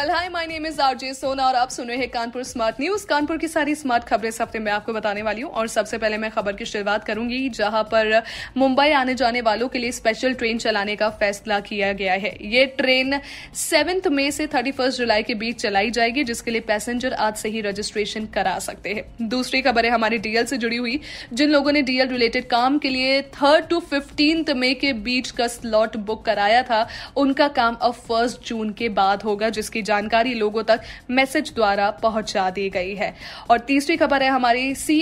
Well hi my name is RJ Sona और आप सुन रहे हैं कानपुर स्मार्ट न्यूज़ कानपुर की सारी स्मार्ट खबरें इस हफ़्ते मैं आपको बताने वाली हूँ। और सबसे पहले मैं खबर की शुरुआत करूँगी, जहाँ पर मुंबई आने जाने वालों के लिए स्पेशल ट्रेन चलाने का फैसला किया गया है। ये ट्रेन सेवेंथ मई से थर्टी जुलाई के बीच चलाई जाएगी, जिसके लिए पैसेंजर आज से ही रजिस्ट्रेशन करा सकते हैं। दूसरी खबर है, हमारी डीएल से जुड़ी हुई, जिन लोगों ने डीएल रिलेटेड काम के लिए थर्ड टू फिफ्टींथ मई के बीच का स्लॉट बुक कराया था, उनका काम अब फ़र्स्ट जून के बाद होगा, जिसकी जानकारी लोगों तक मैसेज द्वारा पहुँचा दी गई है। और तीसरी खबर है हमारी सी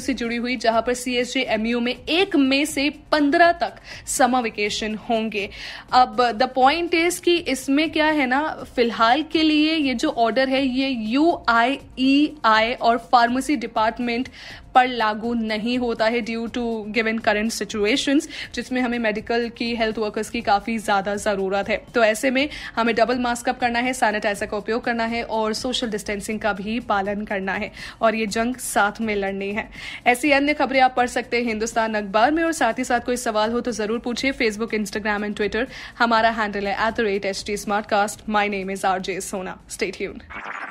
से जुड़ी हुई, जहाँ पर सी में एक मई से पंद्रह तक समर वेकेशन होंगे। अब द पॉइंट इज़ कि इसमें क्या है ना, फ़िलहाल के लिए ये जो ऑर्डर है, ये यू आई ई आई और फार्मेसी डिपार्टमेंट पर लागू नहीं होता है due to given current situations जिसमें हमें मेडिकल की हेल्थ वर्कर्स की काफ़ी ज़्यादा ज़रूरत है। तो ऐसे में हमें डबल मास्क अप करना है सैनिटाइजर का उपयोग करना है और सोशल डिस्टेंसिंग का भी पालन करना है और ये जंग साथ में लड़नी है। ऐसी अन्य खबरें आप पढ़ सकते हैं हिंदुस्तान अखबार में और साथ ही साथ कोई सवाल हो तो ज़रूर पूछिए फेसबुक इंस्टाग्राम एंड ट्विटर हमारा हैंडल है at the rate H T Smartcast my name is R J Sona state